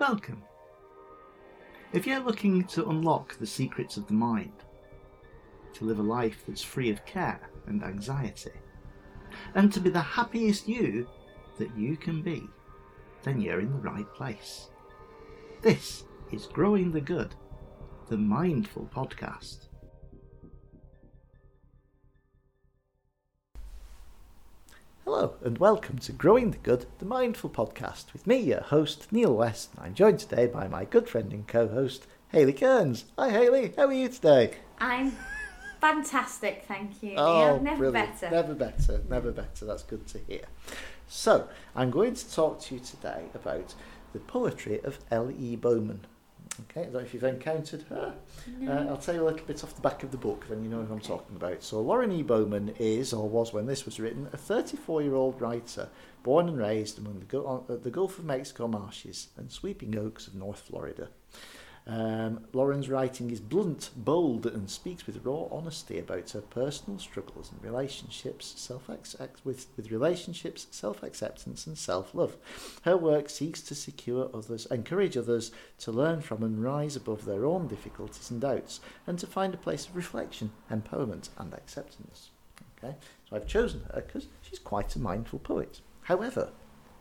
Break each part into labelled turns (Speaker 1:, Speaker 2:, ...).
Speaker 1: Welcome. If you're looking to unlock the secrets of the mind, to live a life that's free of care and anxiety, and to be the happiest you that you can be, then you're in the right place. This is Growing the Good, the Mindful Podcast. Hello, and welcome to Growing the Good, the Mindful Podcast, with me, your host, Neil West. And I'm joined today by my good friend and co host, Hayley Kearns. Hi, Hayley, how are you today?
Speaker 2: I'm fantastic, thank you.
Speaker 1: Oh,
Speaker 2: Neil. Never
Speaker 1: brilliant.
Speaker 2: better.
Speaker 1: Never better, never better. That's good to hear. So, I'm going to talk to you today about the poetry of L.E. Bowman. Okay, I don't know if you've encountered her.
Speaker 2: No.
Speaker 1: Uh, I'll tell you a little bit off the back of the book, then you know who I'm talking about. So, Lauren E. Bowman is, or was when this was written, a 34 year old writer born and raised among the, uh, the Gulf of Mexico marshes and sweeping oaks of North Florida. Um, Lauren's writing is blunt, bold, and speaks with raw honesty about her personal struggles and relationships, self with, with relationships, self-acceptance, and self-love. Her work seeks to secure others, encourage others to learn from and rise above their own difficulties and doubts, and to find a place of reflection, empowerment, and acceptance. Okay, so I've chosen her because she's quite a mindful poet. However,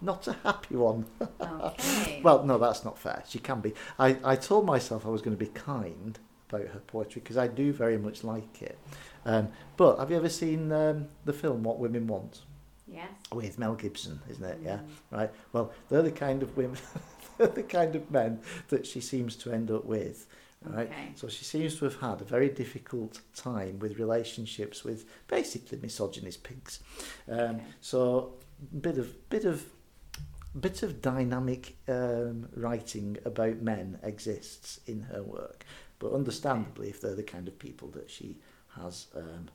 Speaker 1: not a happy one.
Speaker 2: Okay.
Speaker 1: Well, no, that's not fair. She can be. I, I told myself I was going to be kind about her poetry because I do very much like it. Um, but have you ever seen um, the film What Women Want
Speaker 2: yes.
Speaker 1: with Mel Gibson? Isn't it? Yeah.
Speaker 2: Mm.
Speaker 1: Right. Well, they're the kind of women, they're the kind of men that she seems to end up with. Right.
Speaker 2: Okay.
Speaker 1: So she seems to have had a very difficult time with relationships with basically misogynist pigs. Um,
Speaker 2: Okay.
Speaker 1: So bit of bit of bit of dynamic um, writing about men exists in her work, but understandably, if they're the kind of people that she has um,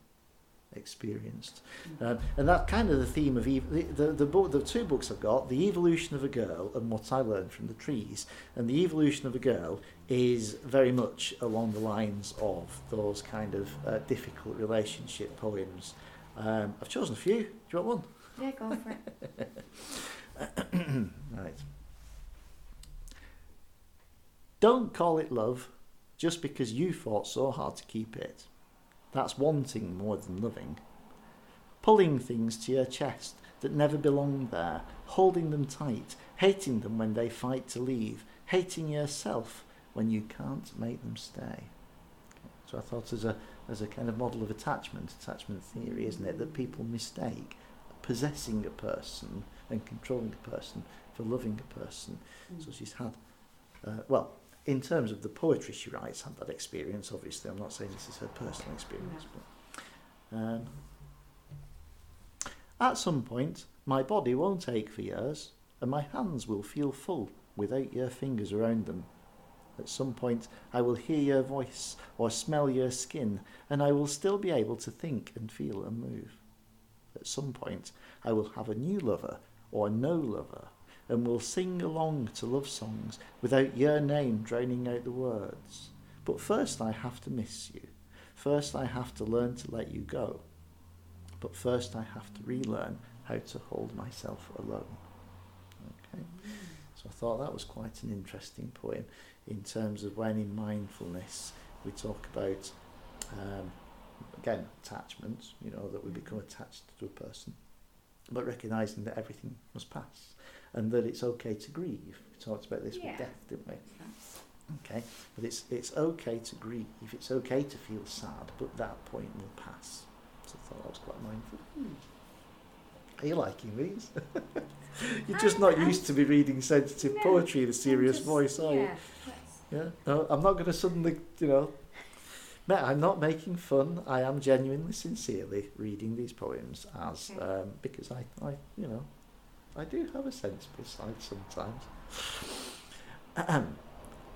Speaker 1: experienced, um, and that kind of the theme of ev- the the, the, book, the two books I've got, the evolution of a girl and what I learned from the trees, and the evolution of a girl is very much along the lines of those kind of uh, difficult relationship poems. Um, I've chosen a few. Do you want one?
Speaker 2: Yeah, go for it.
Speaker 1: right. Don't call it love just because you fought so hard to keep it. That's wanting more than loving. Pulling things to your chest that never belonged there, holding them tight, hating them when they fight to leave, hating yourself when you can't make them stay. So I thought as a as a kind of model of attachment, attachment theory, isn't it, that people mistake possessing a person and controlling a person for loving a person. So she's had, uh, well, in terms of the poetry she writes, had that experience. Obviously, I'm not saying this is her personal experience, but um, at some point, my body won't ache for years, and my hands will feel full without your fingers around them. At some point, I will hear your voice or smell your skin, and I will still be able to think and feel and move. At some point, I will have a new lover or no lover, and will sing along to love songs without your name drowning out the words. But first, I have to miss you. First, I have to learn to let you go. But first, I have to relearn how to hold myself alone. Okay. So I thought that was quite an interesting poem in terms of when in mindfulness we talk about, um, again, attachments, you know, that we become attached to a person, but recognizing that everything must pass and that it's okay to grieve. We talked about this
Speaker 2: Yeah.
Speaker 1: with death, didn't we? Okay, but it's it's okay to grieve. It's okay to feel sad, but that point will pass. So I thought that was quite mindful. Hmm. Are you liking these? You're just
Speaker 2: I'm-
Speaker 1: not
Speaker 2: I'm-
Speaker 1: used to be reading sensitive
Speaker 2: No,
Speaker 1: poetry in a serious
Speaker 2: Just-
Speaker 1: voice, are you?
Speaker 2: yeah, that's-
Speaker 1: Yeah. No, I'm not going to suddenly, you know. I'm not making fun. I am genuinely, sincerely reading these poems as
Speaker 2: Okay.
Speaker 1: um, because I, I, you know, I do have a sensitive side sometimes.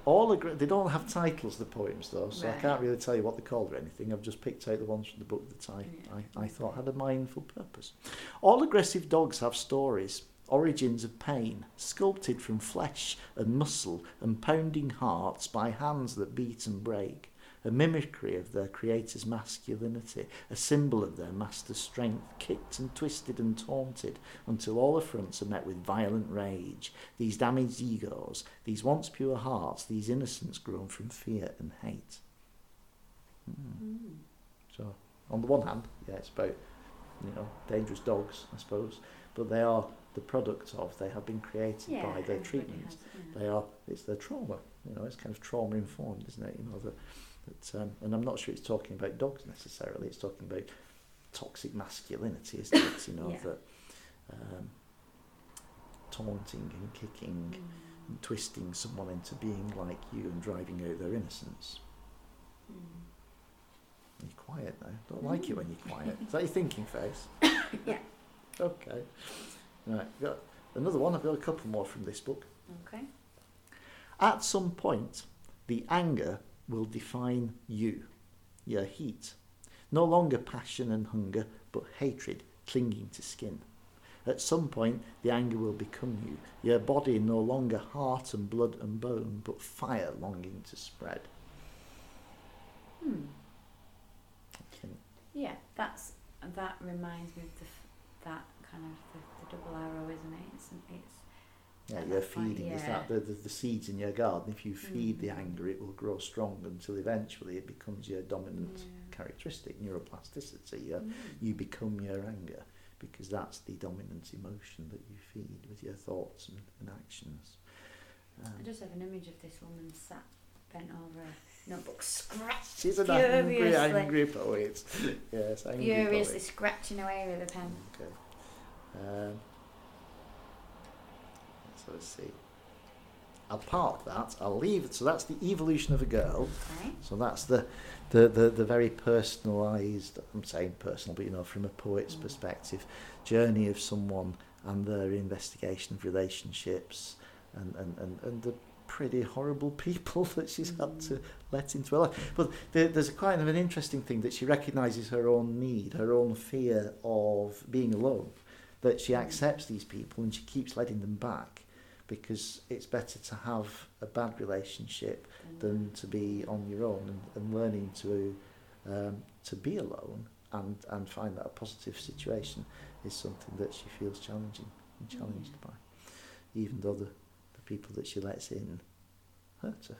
Speaker 1: All agree- they don't have titles, the poems though, so I can't really tell you what they're called or anything. I've just picked out the ones from the book that I,
Speaker 2: Yeah.
Speaker 1: I, I thought had a mindful purpose. All aggressive dogs have stories, origins of pain, sculpted from flesh and muscle and pounding hearts by hands that beat and break. A mimicry of their creator's masculinity, a symbol of their master's strength, kicked and twisted and taunted until all affronts are met with violent rage. These damaged egos, these once pure hearts, these innocents grown from fear and hate. Hmm.
Speaker 2: Mm.
Speaker 1: So, on the one hand, yeah, it's about you know dangerous dogs, I suppose, but they are the product of they have been created
Speaker 2: Yeah,
Speaker 1: by their
Speaker 2: everybody
Speaker 1: treatment.
Speaker 2: has, yeah.
Speaker 1: They are it's their trauma. You know, it's kind of trauma informed, isn't it? You know that that, um, and I'm not sure it's talking about dogs necessarily. It's talking about toxic masculinity, isn't it? You know
Speaker 2: Yeah.
Speaker 1: that um, taunting and kicking
Speaker 2: Mm.
Speaker 1: and twisting someone into being like you and driving out their innocence.
Speaker 2: Mm.
Speaker 1: You're quiet now. Don't like it when you're quiet. Is that your thinking face?
Speaker 2: Yeah.
Speaker 1: Okay. Right. Got another one. I've got a couple more from this book.
Speaker 2: Okay.
Speaker 1: At some point, the anger will define you, your heat. No longer passion and hunger, but hatred clinging to skin. At some point, the anger will become you, your body no longer heart and blood and bone, but fire longing to spread.
Speaker 2: Hmm. Yeah, that's that reminds me of the that kind of the double arrow, isn't it? It's, it's
Speaker 1: Yeah, your
Speaker 2: point,
Speaker 1: feeding is
Speaker 2: yeah.
Speaker 1: that the, the, the seeds in your garden. If you feed the
Speaker 2: Mhm.
Speaker 1: anger, it will grow strong until eventually it becomes your dominant
Speaker 2: Yeah.
Speaker 1: characteristic, neuroplasticity. Yeah?
Speaker 2: Mm.
Speaker 1: You become your anger because that's the dominant emotion that you feed with your thoughts and, and actions. Um,
Speaker 2: I just have an image of this woman sat bent over a notebook, scratching
Speaker 1: she's an angry, angry poet. yes, angry
Speaker 2: furiously
Speaker 1: poet.
Speaker 2: scratching away with a pen.
Speaker 1: Okay. Um, so let's see. I'll park that. I'll leave it. So that's the evolution of a girl.
Speaker 2: Okay.
Speaker 1: So that's the, the, the, the very personalised, I'm saying personal, but you know, from a poet's
Speaker 2: Mm.
Speaker 1: perspective, journey of someone and their investigation of relationships and, and, and, and the pretty horrible people that she's had to let into her life. But there, there's a kind of an interesting thing that she recognises her own need, her own fear of being alone, that she
Speaker 2: Mm.
Speaker 1: accepts these people and she keeps letting them back because it's better to have a bad relationship than to be on your own and, and learning to um, to be alone and, and find that a positive situation is something that she feels challenging and challenged by, even though the, the people that she lets in hurt her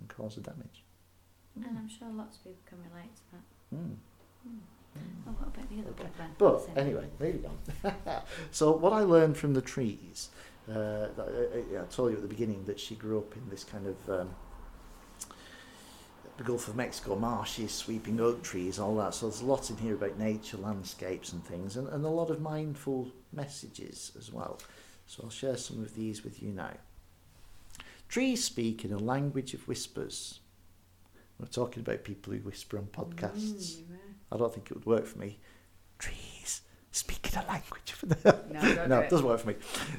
Speaker 1: and cause her damage.
Speaker 2: And I'm sure lots of people can relate to that.
Speaker 1: Mm.
Speaker 2: Oh, what about the other
Speaker 1: Okay.
Speaker 2: book then?
Speaker 1: But anyway, moving on. so what I learned from the trees, uh, I, I told you at the beginning that she grew up in this kind of um, the Gulf of Mexico marshes, sweeping oak trees, all that. So there's a lot in here about nature, landscapes, and things, and, and a lot of mindful messages as well. So I'll share some of these with you now. Trees speak in a language of whispers. We're talking about people who whisper on podcasts.
Speaker 2: Mm, were.
Speaker 1: I don't think it would work for me. Trees speak in a language of
Speaker 2: No,
Speaker 1: no,
Speaker 2: do
Speaker 1: it
Speaker 2: it.
Speaker 1: doesn't work for me.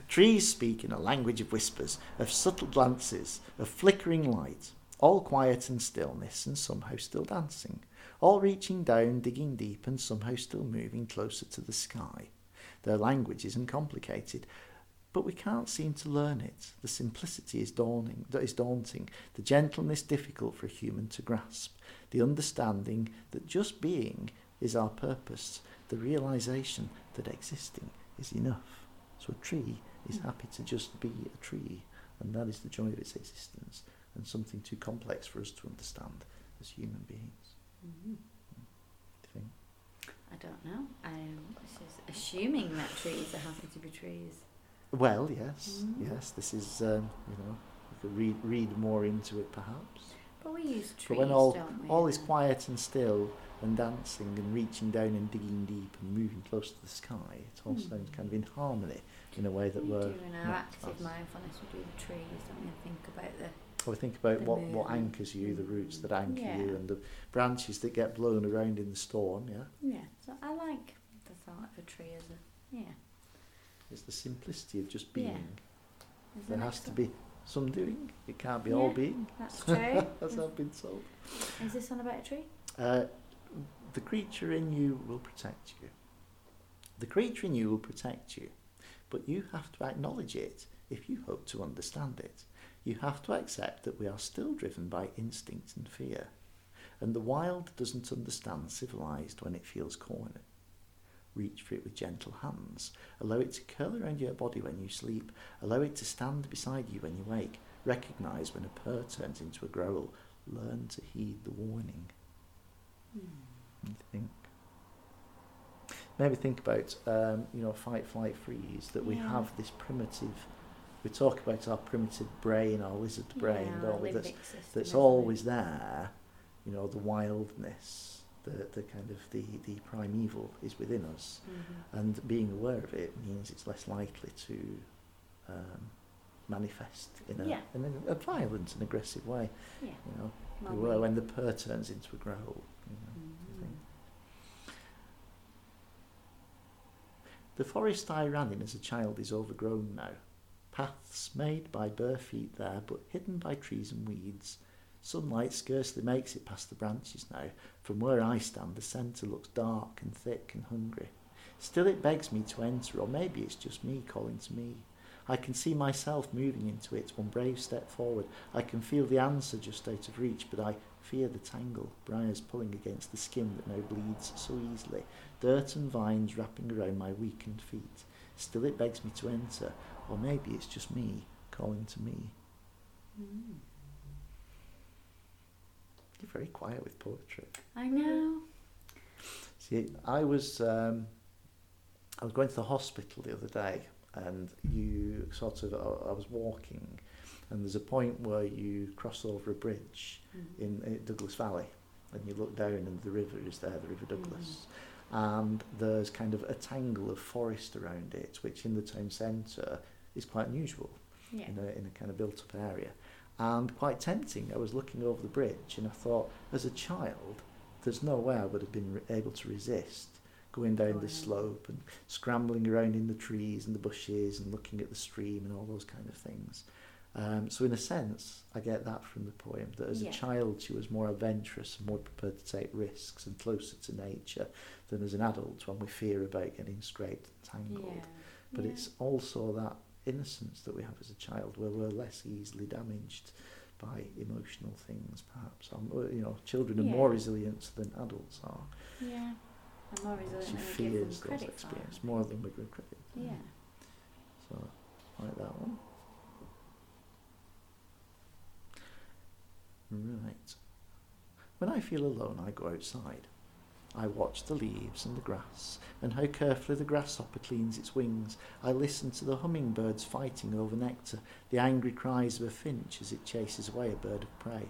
Speaker 1: Trees speak in a language of whispers, of subtle glances, of flickering light, all quiet and stillness, and somehow still dancing, all reaching down, digging deep, and somehow still moving closer to the sky. Their language isn't complicated, but we can't seem to learn it. The simplicity is dawning, that is daunting, the gentleness difficult for a human to grasp, the understanding that just being is our purpose, the realization that existing is enough. So a tree is happy to just be a tree, and that is the joy of its existence, and something too complex for us to understand as human beings.
Speaker 2: Mhm.
Speaker 1: Do you think?
Speaker 2: I don't know. I'm assuming that trees are happy to be trees.
Speaker 1: Well, yes,
Speaker 2: Mm.
Speaker 1: yes. This is, um, you know, we could read read more into it perhaps.
Speaker 2: But we use trees,
Speaker 1: but when all
Speaker 2: don't we?
Speaker 1: all is quiet and still, and dancing and reaching down and digging deep and moving close to the sky, it all
Speaker 2: Mm.
Speaker 1: sounds kind of in harmony in a way that
Speaker 2: we
Speaker 1: we're
Speaker 2: do in our active mindfulness, we do the trees, don't we? Think about the
Speaker 1: Or think about what, what anchors you, the roots that anchor you, and the branches that get blown around in the storm. Yeah,
Speaker 2: yeah. So I like the thought of a tree as a yeah.
Speaker 1: It's the simplicity of just being.
Speaker 2: Is
Speaker 1: There has to
Speaker 2: one.
Speaker 1: be some doing. It can't be all being,
Speaker 2: That's true.
Speaker 1: as I've been told.
Speaker 2: is this one about a tree?
Speaker 1: Uh, the creature in you will protect you. The creature in you will protect you, but you have to acknowledge it if you hope to understand it. You have to accept that we are still driven by instinct and fear. And the wild doesn't understand civilized when it feels cornered. Reach for it with gentle hands. Allow it to curl around your body when you sleep. Allow it to stand beside you when you wake. Recognize when a purr turns into a growl. Learn to heed the warning. You think? Maybe think about, um, you know, fight, flight, freeze, that we
Speaker 2: Yeah.
Speaker 1: have this primitive, we talk about our primitive brain, our lizard brain,
Speaker 2: yeah,
Speaker 1: don't we? That's, that's always
Speaker 2: it?
Speaker 1: there, you know, the wildness, the, the kind of the, the primeval is within us.
Speaker 2: Mhm.
Speaker 1: And being aware of it means it's less likely to um, manifest in a,
Speaker 2: Yeah.
Speaker 1: in a, a violent and aggressive way.
Speaker 2: Yeah.
Speaker 1: You know,
Speaker 2: Well,
Speaker 1: Beware
Speaker 2: we-
Speaker 1: when the purr turns into a growl. You know.
Speaker 2: Mhm.
Speaker 1: think. The forest I ran in as a child is overgrown now. Paths made by bare feet there, but hidden by trees and weeds. Sunlight scarcely makes it past the branches now. From where I stand, the centre looks dark and thick and hungry. Still, it begs me to enter, or maybe it's just me calling to me. I can see myself moving into it, one brave step forward. I can feel the answer just out of reach, but I fear the tangle, briars pulling against the skin that now bleeds so easily, dirt and vines wrapping around my weakened feet. Still, it begs me to enter, or maybe it's just me calling to me.
Speaker 2: Mm.
Speaker 1: Very quiet with poetry.
Speaker 2: I know.
Speaker 1: See, I was um, I was going to the hospital the other day, and you sort of I was walking, and there's a point where you cross over a bridge
Speaker 2: Mhm.
Speaker 1: in, in Douglas Valley, and you look down, and the river is there, the River Douglas, and there's kind of a tangle of forest around it, which in the town centre is quite unusual
Speaker 2: Yeah.
Speaker 1: in a, in a kind of built up area and quite tempting. I was looking over the bridge and I thought, as a child, there's no way I would have been re- able to resist going down
Speaker 2: Going
Speaker 1: this
Speaker 2: on.
Speaker 1: slope and scrambling around in the trees and the bushes and looking at the stream and all those kind of things. Um, so in a sense, I get that from the poem, that as
Speaker 2: Yeah.
Speaker 1: a child she was more adventurous and more prepared to take risks and closer to nature than as an adult when we fear about getting scraped and tangled.
Speaker 2: Yeah.
Speaker 1: But
Speaker 2: yeah.
Speaker 1: it's also that innocence that we have as a child where we're less easily damaged by emotional things perhaps. Um, uh, you know children are more resilient than adults are.
Speaker 2: Yeah. I'm more resilient
Speaker 1: she
Speaker 2: than I give them
Speaker 1: fears those experiences more than we give credit
Speaker 2: Yeah.
Speaker 1: so like that one. Right. When I feel alone I go outside I watch the leaves and the grass, and how carefully the grasshopper cleans its wings. I listen to the hummingbirds fighting over nectar, the angry cries of a finch as it chases away a bird of prey.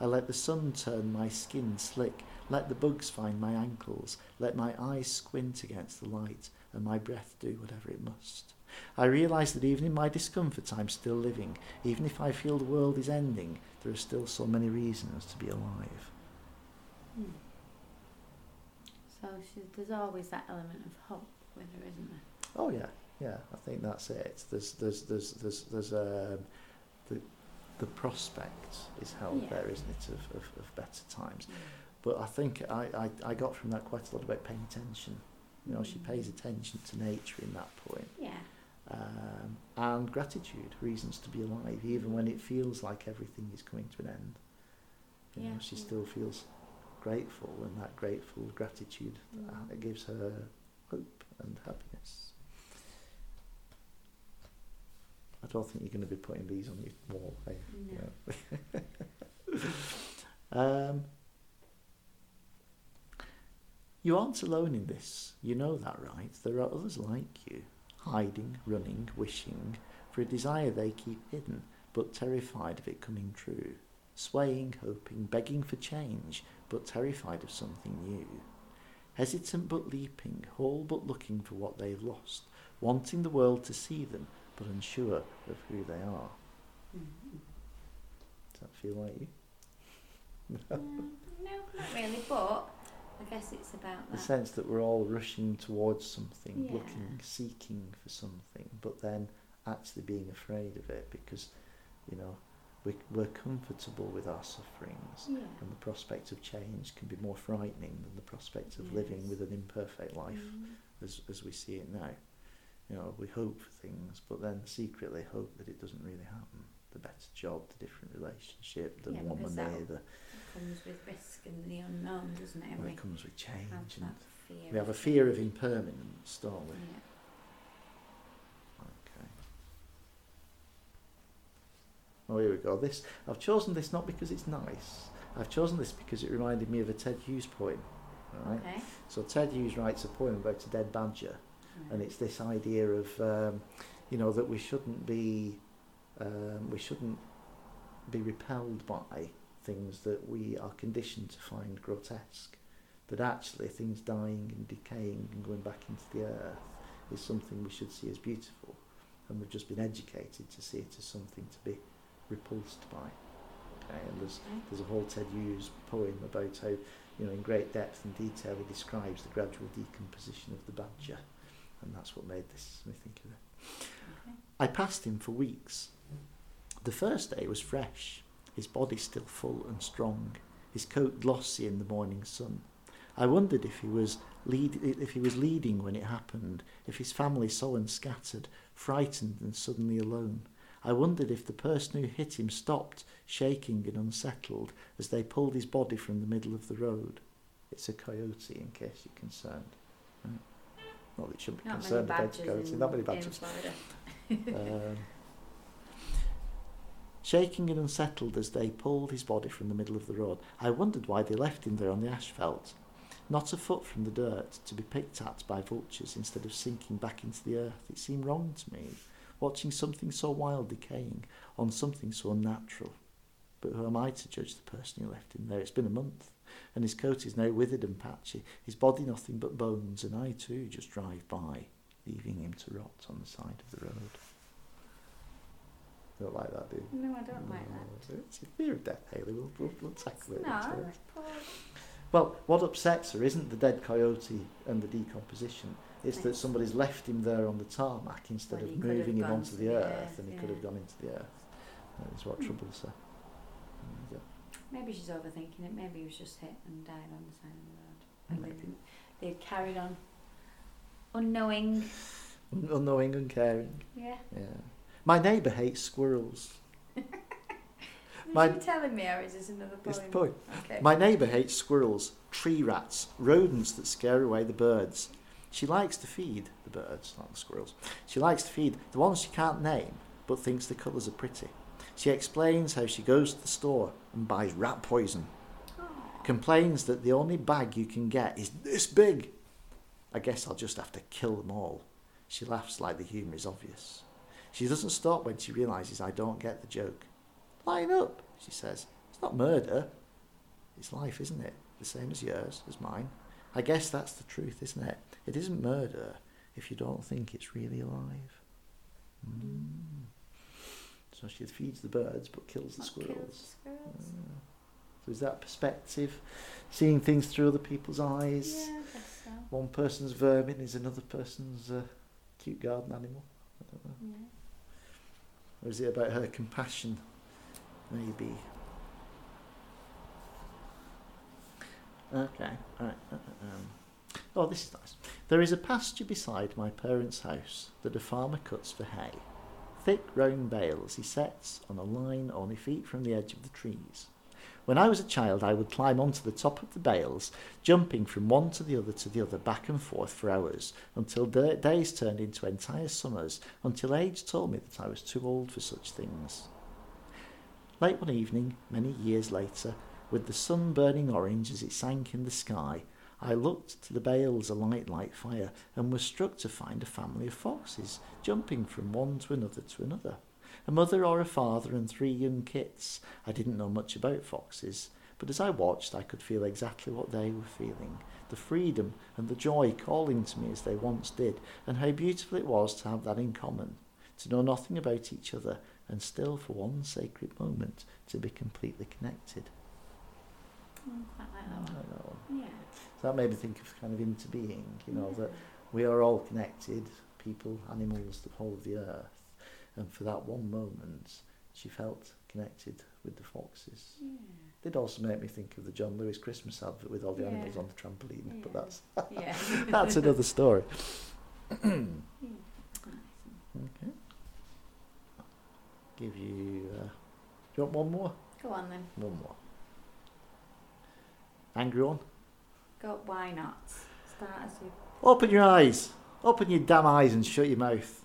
Speaker 1: I let the sun turn my skin slick, let the bugs find my ankles, let my eyes squint against the light, and my breath do whatever it must. I realise that even in my discomfort I'm still living. Even if I feel the world is ending, there are still so many reasons to be alive.
Speaker 2: Hmm. So she, there's always that element of hope with her, isn't there?
Speaker 1: Oh yeah, yeah. I think that's it. There's there's there's there's there's um, the the prospect is held
Speaker 2: Yeah.
Speaker 1: there, isn't it, of, of, of better times. But I think I, I, I got from that quite a lot about paying attention. You know, she
Speaker 2: Mm.
Speaker 1: pays attention to nature in that point.
Speaker 2: Yeah.
Speaker 1: Um, and gratitude, reasons to be alive, even when it feels like everything is coming to an end. You know,
Speaker 2: Yeah.
Speaker 1: she still feels grateful, and that grateful gratitude
Speaker 2: Mm.
Speaker 1: it gives her hope and happiness. I don't think you're going to be putting these on your wall?
Speaker 2: No.
Speaker 1: No. um, you aren't alone in this. You know that, right? There are others like you, hiding, running, wishing for a desire they keep hidden, but terrified of it coming true. Swaying, hoping, begging for change, but terrified of something new. Hesitant but leaping, whole but looking for what they've lost, wanting the world to see them, but unsure of who they are.
Speaker 2: Mhm.
Speaker 1: Does that feel like you?
Speaker 2: Um, no, not really, but I guess it's about
Speaker 1: the sense that we're all rushing towards something,
Speaker 2: Yeah.
Speaker 1: looking, seeking for something, but then actually being afraid of it because, you know, we, we're comfortable with our sufferings,
Speaker 2: Yeah.
Speaker 1: and the prospect of change can be more frightening than the prospect of living with an imperfect life
Speaker 2: Mm.
Speaker 1: as, as we see it now. You know, we hope for things, but then secretly hope that it doesn't really happen, the better job, the different relationship, the
Speaker 2: Yeah,
Speaker 1: more money, the
Speaker 2: comes with risk and the unknown, doesn't it?
Speaker 1: Well, it comes with change, and
Speaker 2: fear.
Speaker 1: we have a fear of impermanence, don't we?
Speaker 2: Yeah.
Speaker 1: Okay. Oh, here we go. This I've chosen this not because it's nice. I've chosen this because it reminded me of a Ted Hughes poem. Right.
Speaker 2: Okay.
Speaker 1: So Ted Hughes writes a poem about a dead badger, and it's this idea of, um, you know, that we shouldn't be, um, we shouldn't be repelled by things that we are conditioned to find grotesque. That actually things dying and decaying and going back into the earth is something we should see as beautiful, and we've just been educated to see it as something to be repulsed by. Okay, and there's there's a whole Ted Hughes poem about how, you know, in great depth and detail, he describes the gradual decomposition of the badger, and that's what made this me think of it.
Speaker 2: Okay.
Speaker 1: I passed him for weeks. The first day was fresh, his body still full and strong, his coat glossy in the morning sun. I wondered if he was lead, if he was leading when it happened, if his family saw and scattered, frightened and suddenly alone. I wondered if the person who hit him stopped, shaking and unsettled, as they pulled his body from the middle of the road. It's a coyote, in case you're concerned. Right. Not that you shouldn't be
Speaker 2: Not
Speaker 1: concerned about coyotes. Not many
Speaker 2: in
Speaker 1: badgers. Um, shaking and unsettled as they pulled his body from the middle of the road, I wondered why they left him there on the asphalt, not a foot from the dirt, to be picked at by vultures instead of sinking back into the earth. It seemed wrong to me, watching something so wild decaying on something so unnatural. But who am I to judge the person who left him there? It's been a month, and his coat is now withered and patchy, his body nothing but bones, and I too just drive by, leaving him to rot on the side of the road. Don't like that, do you?
Speaker 2: No, I don't like that.
Speaker 1: No, It's a fear of death, Haley. We'll, we'll, we'll tackle it.
Speaker 2: No,
Speaker 1: Well, what upsets her isn't the dead coyote and the decomposition. It's that somebody's left him there on the tarmac instead
Speaker 2: When
Speaker 1: of moving him onto the
Speaker 2: the
Speaker 1: earth,
Speaker 2: earth,
Speaker 1: and he
Speaker 2: yeah.
Speaker 1: could have gone into the earth. That is what
Speaker 2: Hmm.
Speaker 1: troubles her.
Speaker 2: Maybe she's overthinking it. Maybe he was just hit and died on the side of the road. And they,
Speaker 1: Maybe.
Speaker 2: they carried on unknowing.
Speaker 1: you go. Un- Unknowing, uncaring.
Speaker 2: Yeah.
Speaker 1: Yeah. My neighbour hates squirrels. My-
Speaker 2: you telling me or is this another poem?
Speaker 1: It's point.
Speaker 2: Okay.
Speaker 1: My neighbour hates squirrels, tree rats, rodents that scare away the birds. She likes to feed the birds, not the squirrels. She likes to feed the ones she can't name, but thinks the colours are pretty. She explains how she goes to the store and buys rat poison. Complains that the only bag you can get is this big. I guess I'll just have to kill them all. She laughs like the humour is obvious. She doesn't stop when she realises I don't get the joke. Line up, she says. It's not murder. It's life, isn't it? The same as yours, as mine. I guess that's the truth, isn't it? It isn't murder if you don't think it's really alive. Mm. So she feeds the birds but kills the squirrels.
Speaker 2: kills the squirrels?
Speaker 1: Ah. So is that perspective? Seeing things through other people's eyes?
Speaker 2: Yeah, so.
Speaker 1: One person's vermin is another person's uh, cute garden animal. I don't know.
Speaker 2: Yeah.
Speaker 1: Or is it about her compassion? Maybe. Okay, alright. uh, uh, Um. Oh, this is nice. There is a pasture beside my parents' house that a farmer cuts for hay. Thick round bales he sets on a line only feet from the edge of the trees. When I was a child, I would climb onto the top of the bales, jumping from one to the other to the other, back and forth for hours, until da- days turned into entire summers, until age told me that I was too old for such things. Late one evening, many years later, with the sun burning orange as it sank in the sky, I looked to the bales alight like fire and was struck to find a family of foxes jumping from one to another to another. A mother or a father and three young kits. I didn't know much about foxes, but as I watched, I could feel exactly what they were feeling the freedom and the joy calling to me as they once did, and how beautiful it was to have that in common, to know nothing about each other, and still, for one sacred moment, to be completely connected.
Speaker 2: Mm, quite like that one.
Speaker 1: don't know.
Speaker 2: Yeah.
Speaker 1: So that made me think of kind of interbeing, you know,
Speaker 2: yeah.
Speaker 1: that we are all connected, people, animals, the whole of the earth. And for that one moment, she felt connected with the foxes.
Speaker 2: Yeah.
Speaker 1: Did also make me think of the John Lewis Christmas advert with all the
Speaker 2: Yeah.
Speaker 1: animals on the trampoline, but that's
Speaker 2: Yeah.
Speaker 1: that's another story.
Speaker 2: Yeah.
Speaker 1: Okay. Give you uh, you want one more?
Speaker 2: Go on then.
Speaker 1: One more. Angry one?
Speaker 2: Go. Why not? Start as you.
Speaker 1: Open your eyes. Open your damn eyes and shut your mouth.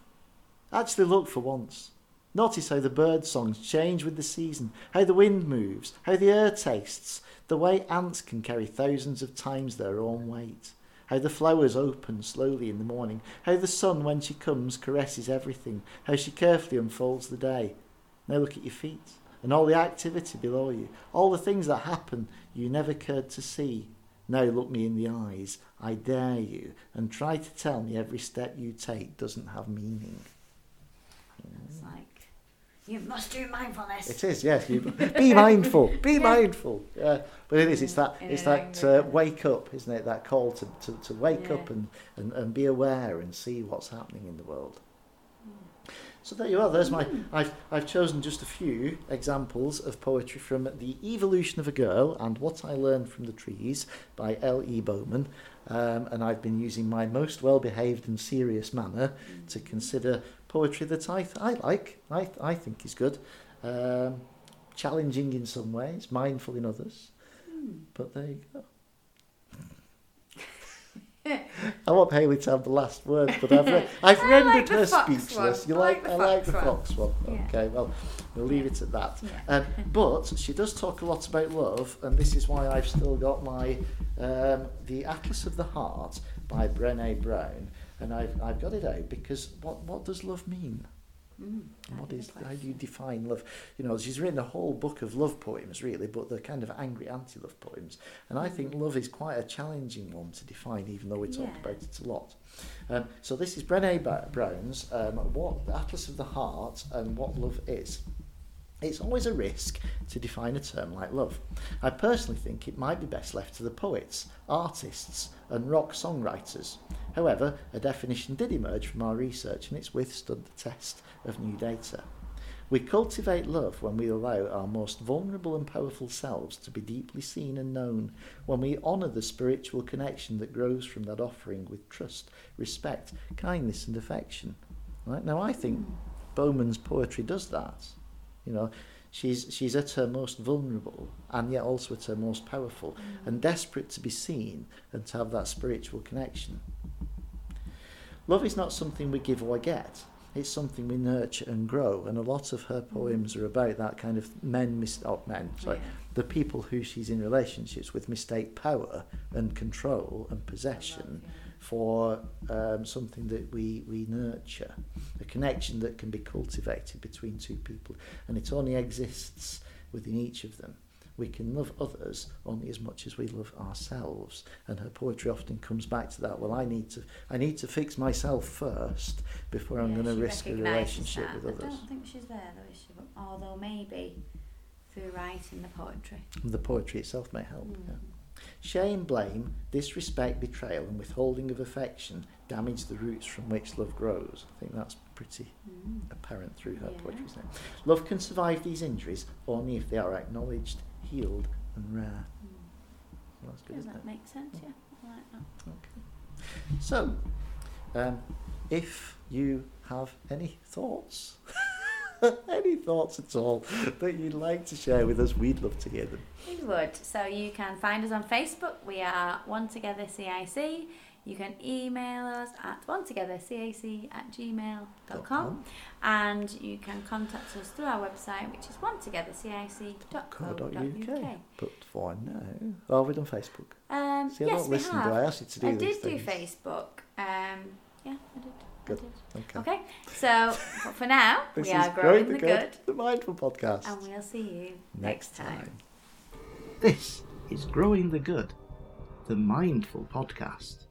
Speaker 1: Actually look for once. Notice how the bird songs change with the season, how the wind moves, how the air tastes, the way ants can carry thousands of times their own weight, how the flowers open slowly in the morning, how the sun, when she comes, caresses everything, how she carefully unfolds the day. Now look at your feet and all the activity below you, all the things that happen you never cared to see. Now look me in the eyes, I dare you, and try to tell me every step you take doesn't have meaning.
Speaker 2: It's like you must do mindfulness.
Speaker 1: It is, yes. You, be mindful. Be
Speaker 2: Yeah.
Speaker 1: mindful. Yeah, but it is. It's that.
Speaker 2: In
Speaker 1: It's that uh, wake up, isn't it? That call to, to, to wake
Speaker 2: Yeah.
Speaker 1: up and, and, and be aware and see what's happening in the world. So there you are. There's my. I've I've chosen just a few examples of poetry from the Evolution of a Girl and What I Learned from the Trees by L. E. Bowman, um, and I've been using my most well-behaved and serious manner to consider poetry that I th- I like. I I think is good, um, challenging in some ways, mindful in others.
Speaker 2: Hmm.
Speaker 1: But there you go. I want Haley to have the last word, but I've, re- I've rendered
Speaker 2: like
Speaker 1: her speechless.
Speaker 2: one.
Speaker 1: You
Speaker 2: I
Speaker 1: like? I like the
Speaker 2: fox one.
Speaker 1: one.
Speaker 2: Yeah.
Speaker 1: Okay, well, we'll leave it at that.
Speaker 2: Yeah.
Speaker 1: Um, but she does talk a lot about love, and this is why I've still got my um, the Atlas of the Heart by Brené Brown, and I've I've got it out because what what does love mean?
Speaker 2: Mm,
Speaker 1: What is how do you define love? You know, she's written a whole book of love poems, really, but they're kind of angry anti-love poems, and I think love is quite a challenging one to define, even though we talk
Speaker 2: Yeah.
Speaker 1: about it a lot. Um, so this is Brené Brown's um, "What Atlas of the Heart" and what love is. It's always a risk to define a term like love. I personally think it might be best left to the poets, artists, and rock songwriters. However, a definition did emerge from our research and it's withstood the test of new data. We cultivate love when we allow our most vulnerable and powerful selves to be deeply seen and known, when we honour the spiritual connection that grows from that offering with trust, respect, kindness, and affection. Right? Now, I think Bowman's poetry does that. You know, she's she's at her most vulnerable and yet also at her most powerful mm. and desperate to be seen and to have that spiritual connection. Love is not something we give or get. It's something we nurture and grow, and a lot of her mm. poems are about that kind of men, mis- oh, men, sorry,
Speaker 2: Yeah.
Speaker 1: the people who she's in relationships with mistake power and control and possession
Speaker 2: Love,
Speaker 1: for um, something that we, we nurture, a connection that can be cultivated between two people, and it only exists within each of them. We can love others only as much as we love ourselves, and her poetry often comes back to that. Well, I need to I need to fix myself first before I'm going to risk a relationship
Speaker 2: that.
Speaker 1: with others.
Speaker 2: I don't think she's there though, is she? Although maybe through writing the poetry.
Speaker 1: The poetry itself may help.
Speaker 2: Mm.
Speaker 1: Yeah. Shame, blame, disrespect, betrayal, and withholding of affection damage the roots from which love grows. I think that's pretty
Speaker 2: Mm.
Speaker 1: apparent through her
Speaker 2: Yeah.
Speaker 1: poetry, isn't it? Love can survive these injuries only if they are acknowledged, healed, and rare.
Speaker 2: Mm.
Speaker 1: That's good,
Speaker 2: Yeah, that
Speaker 1: it?
Speaker 2: makes sense, yeah. Like that.
Speaker 1: Okay. So, um, if you have any thoughts, any thoughts at all that you'd like to share with us, we'd love to hear them.
Speaker 2: We would. So you can find us on Facebook. We are One Together CIC. You can email us at one together cic at gmail.com and you can contact us through our website which is one together
Speaker 1: .co.uk. But for now, oh, we've done Facebook.
Speaker 2: Um,
Speaker 1: See, I
Speaker 2: yes,
Speaker 1: don't
Speaker 2: we
Speaker 1: listen,
Speaker 2: have.
Speaker 1: do I? asked you to do
Speaker 2: I did do. Facebook. Um, yeah, I did.
Speaker 1: Good. Okay.
Speaker 2: Okay, so for now, we are growing the
Speaker 1: the
Speaker 2: good,
Speaker 1: the Mindful Podcast.
Speaker 2: and we'll see you
Speaker 1: next
Speaker 2: next time.
Speaker 1: time. This is Growing the Good, the Mindful Podcast.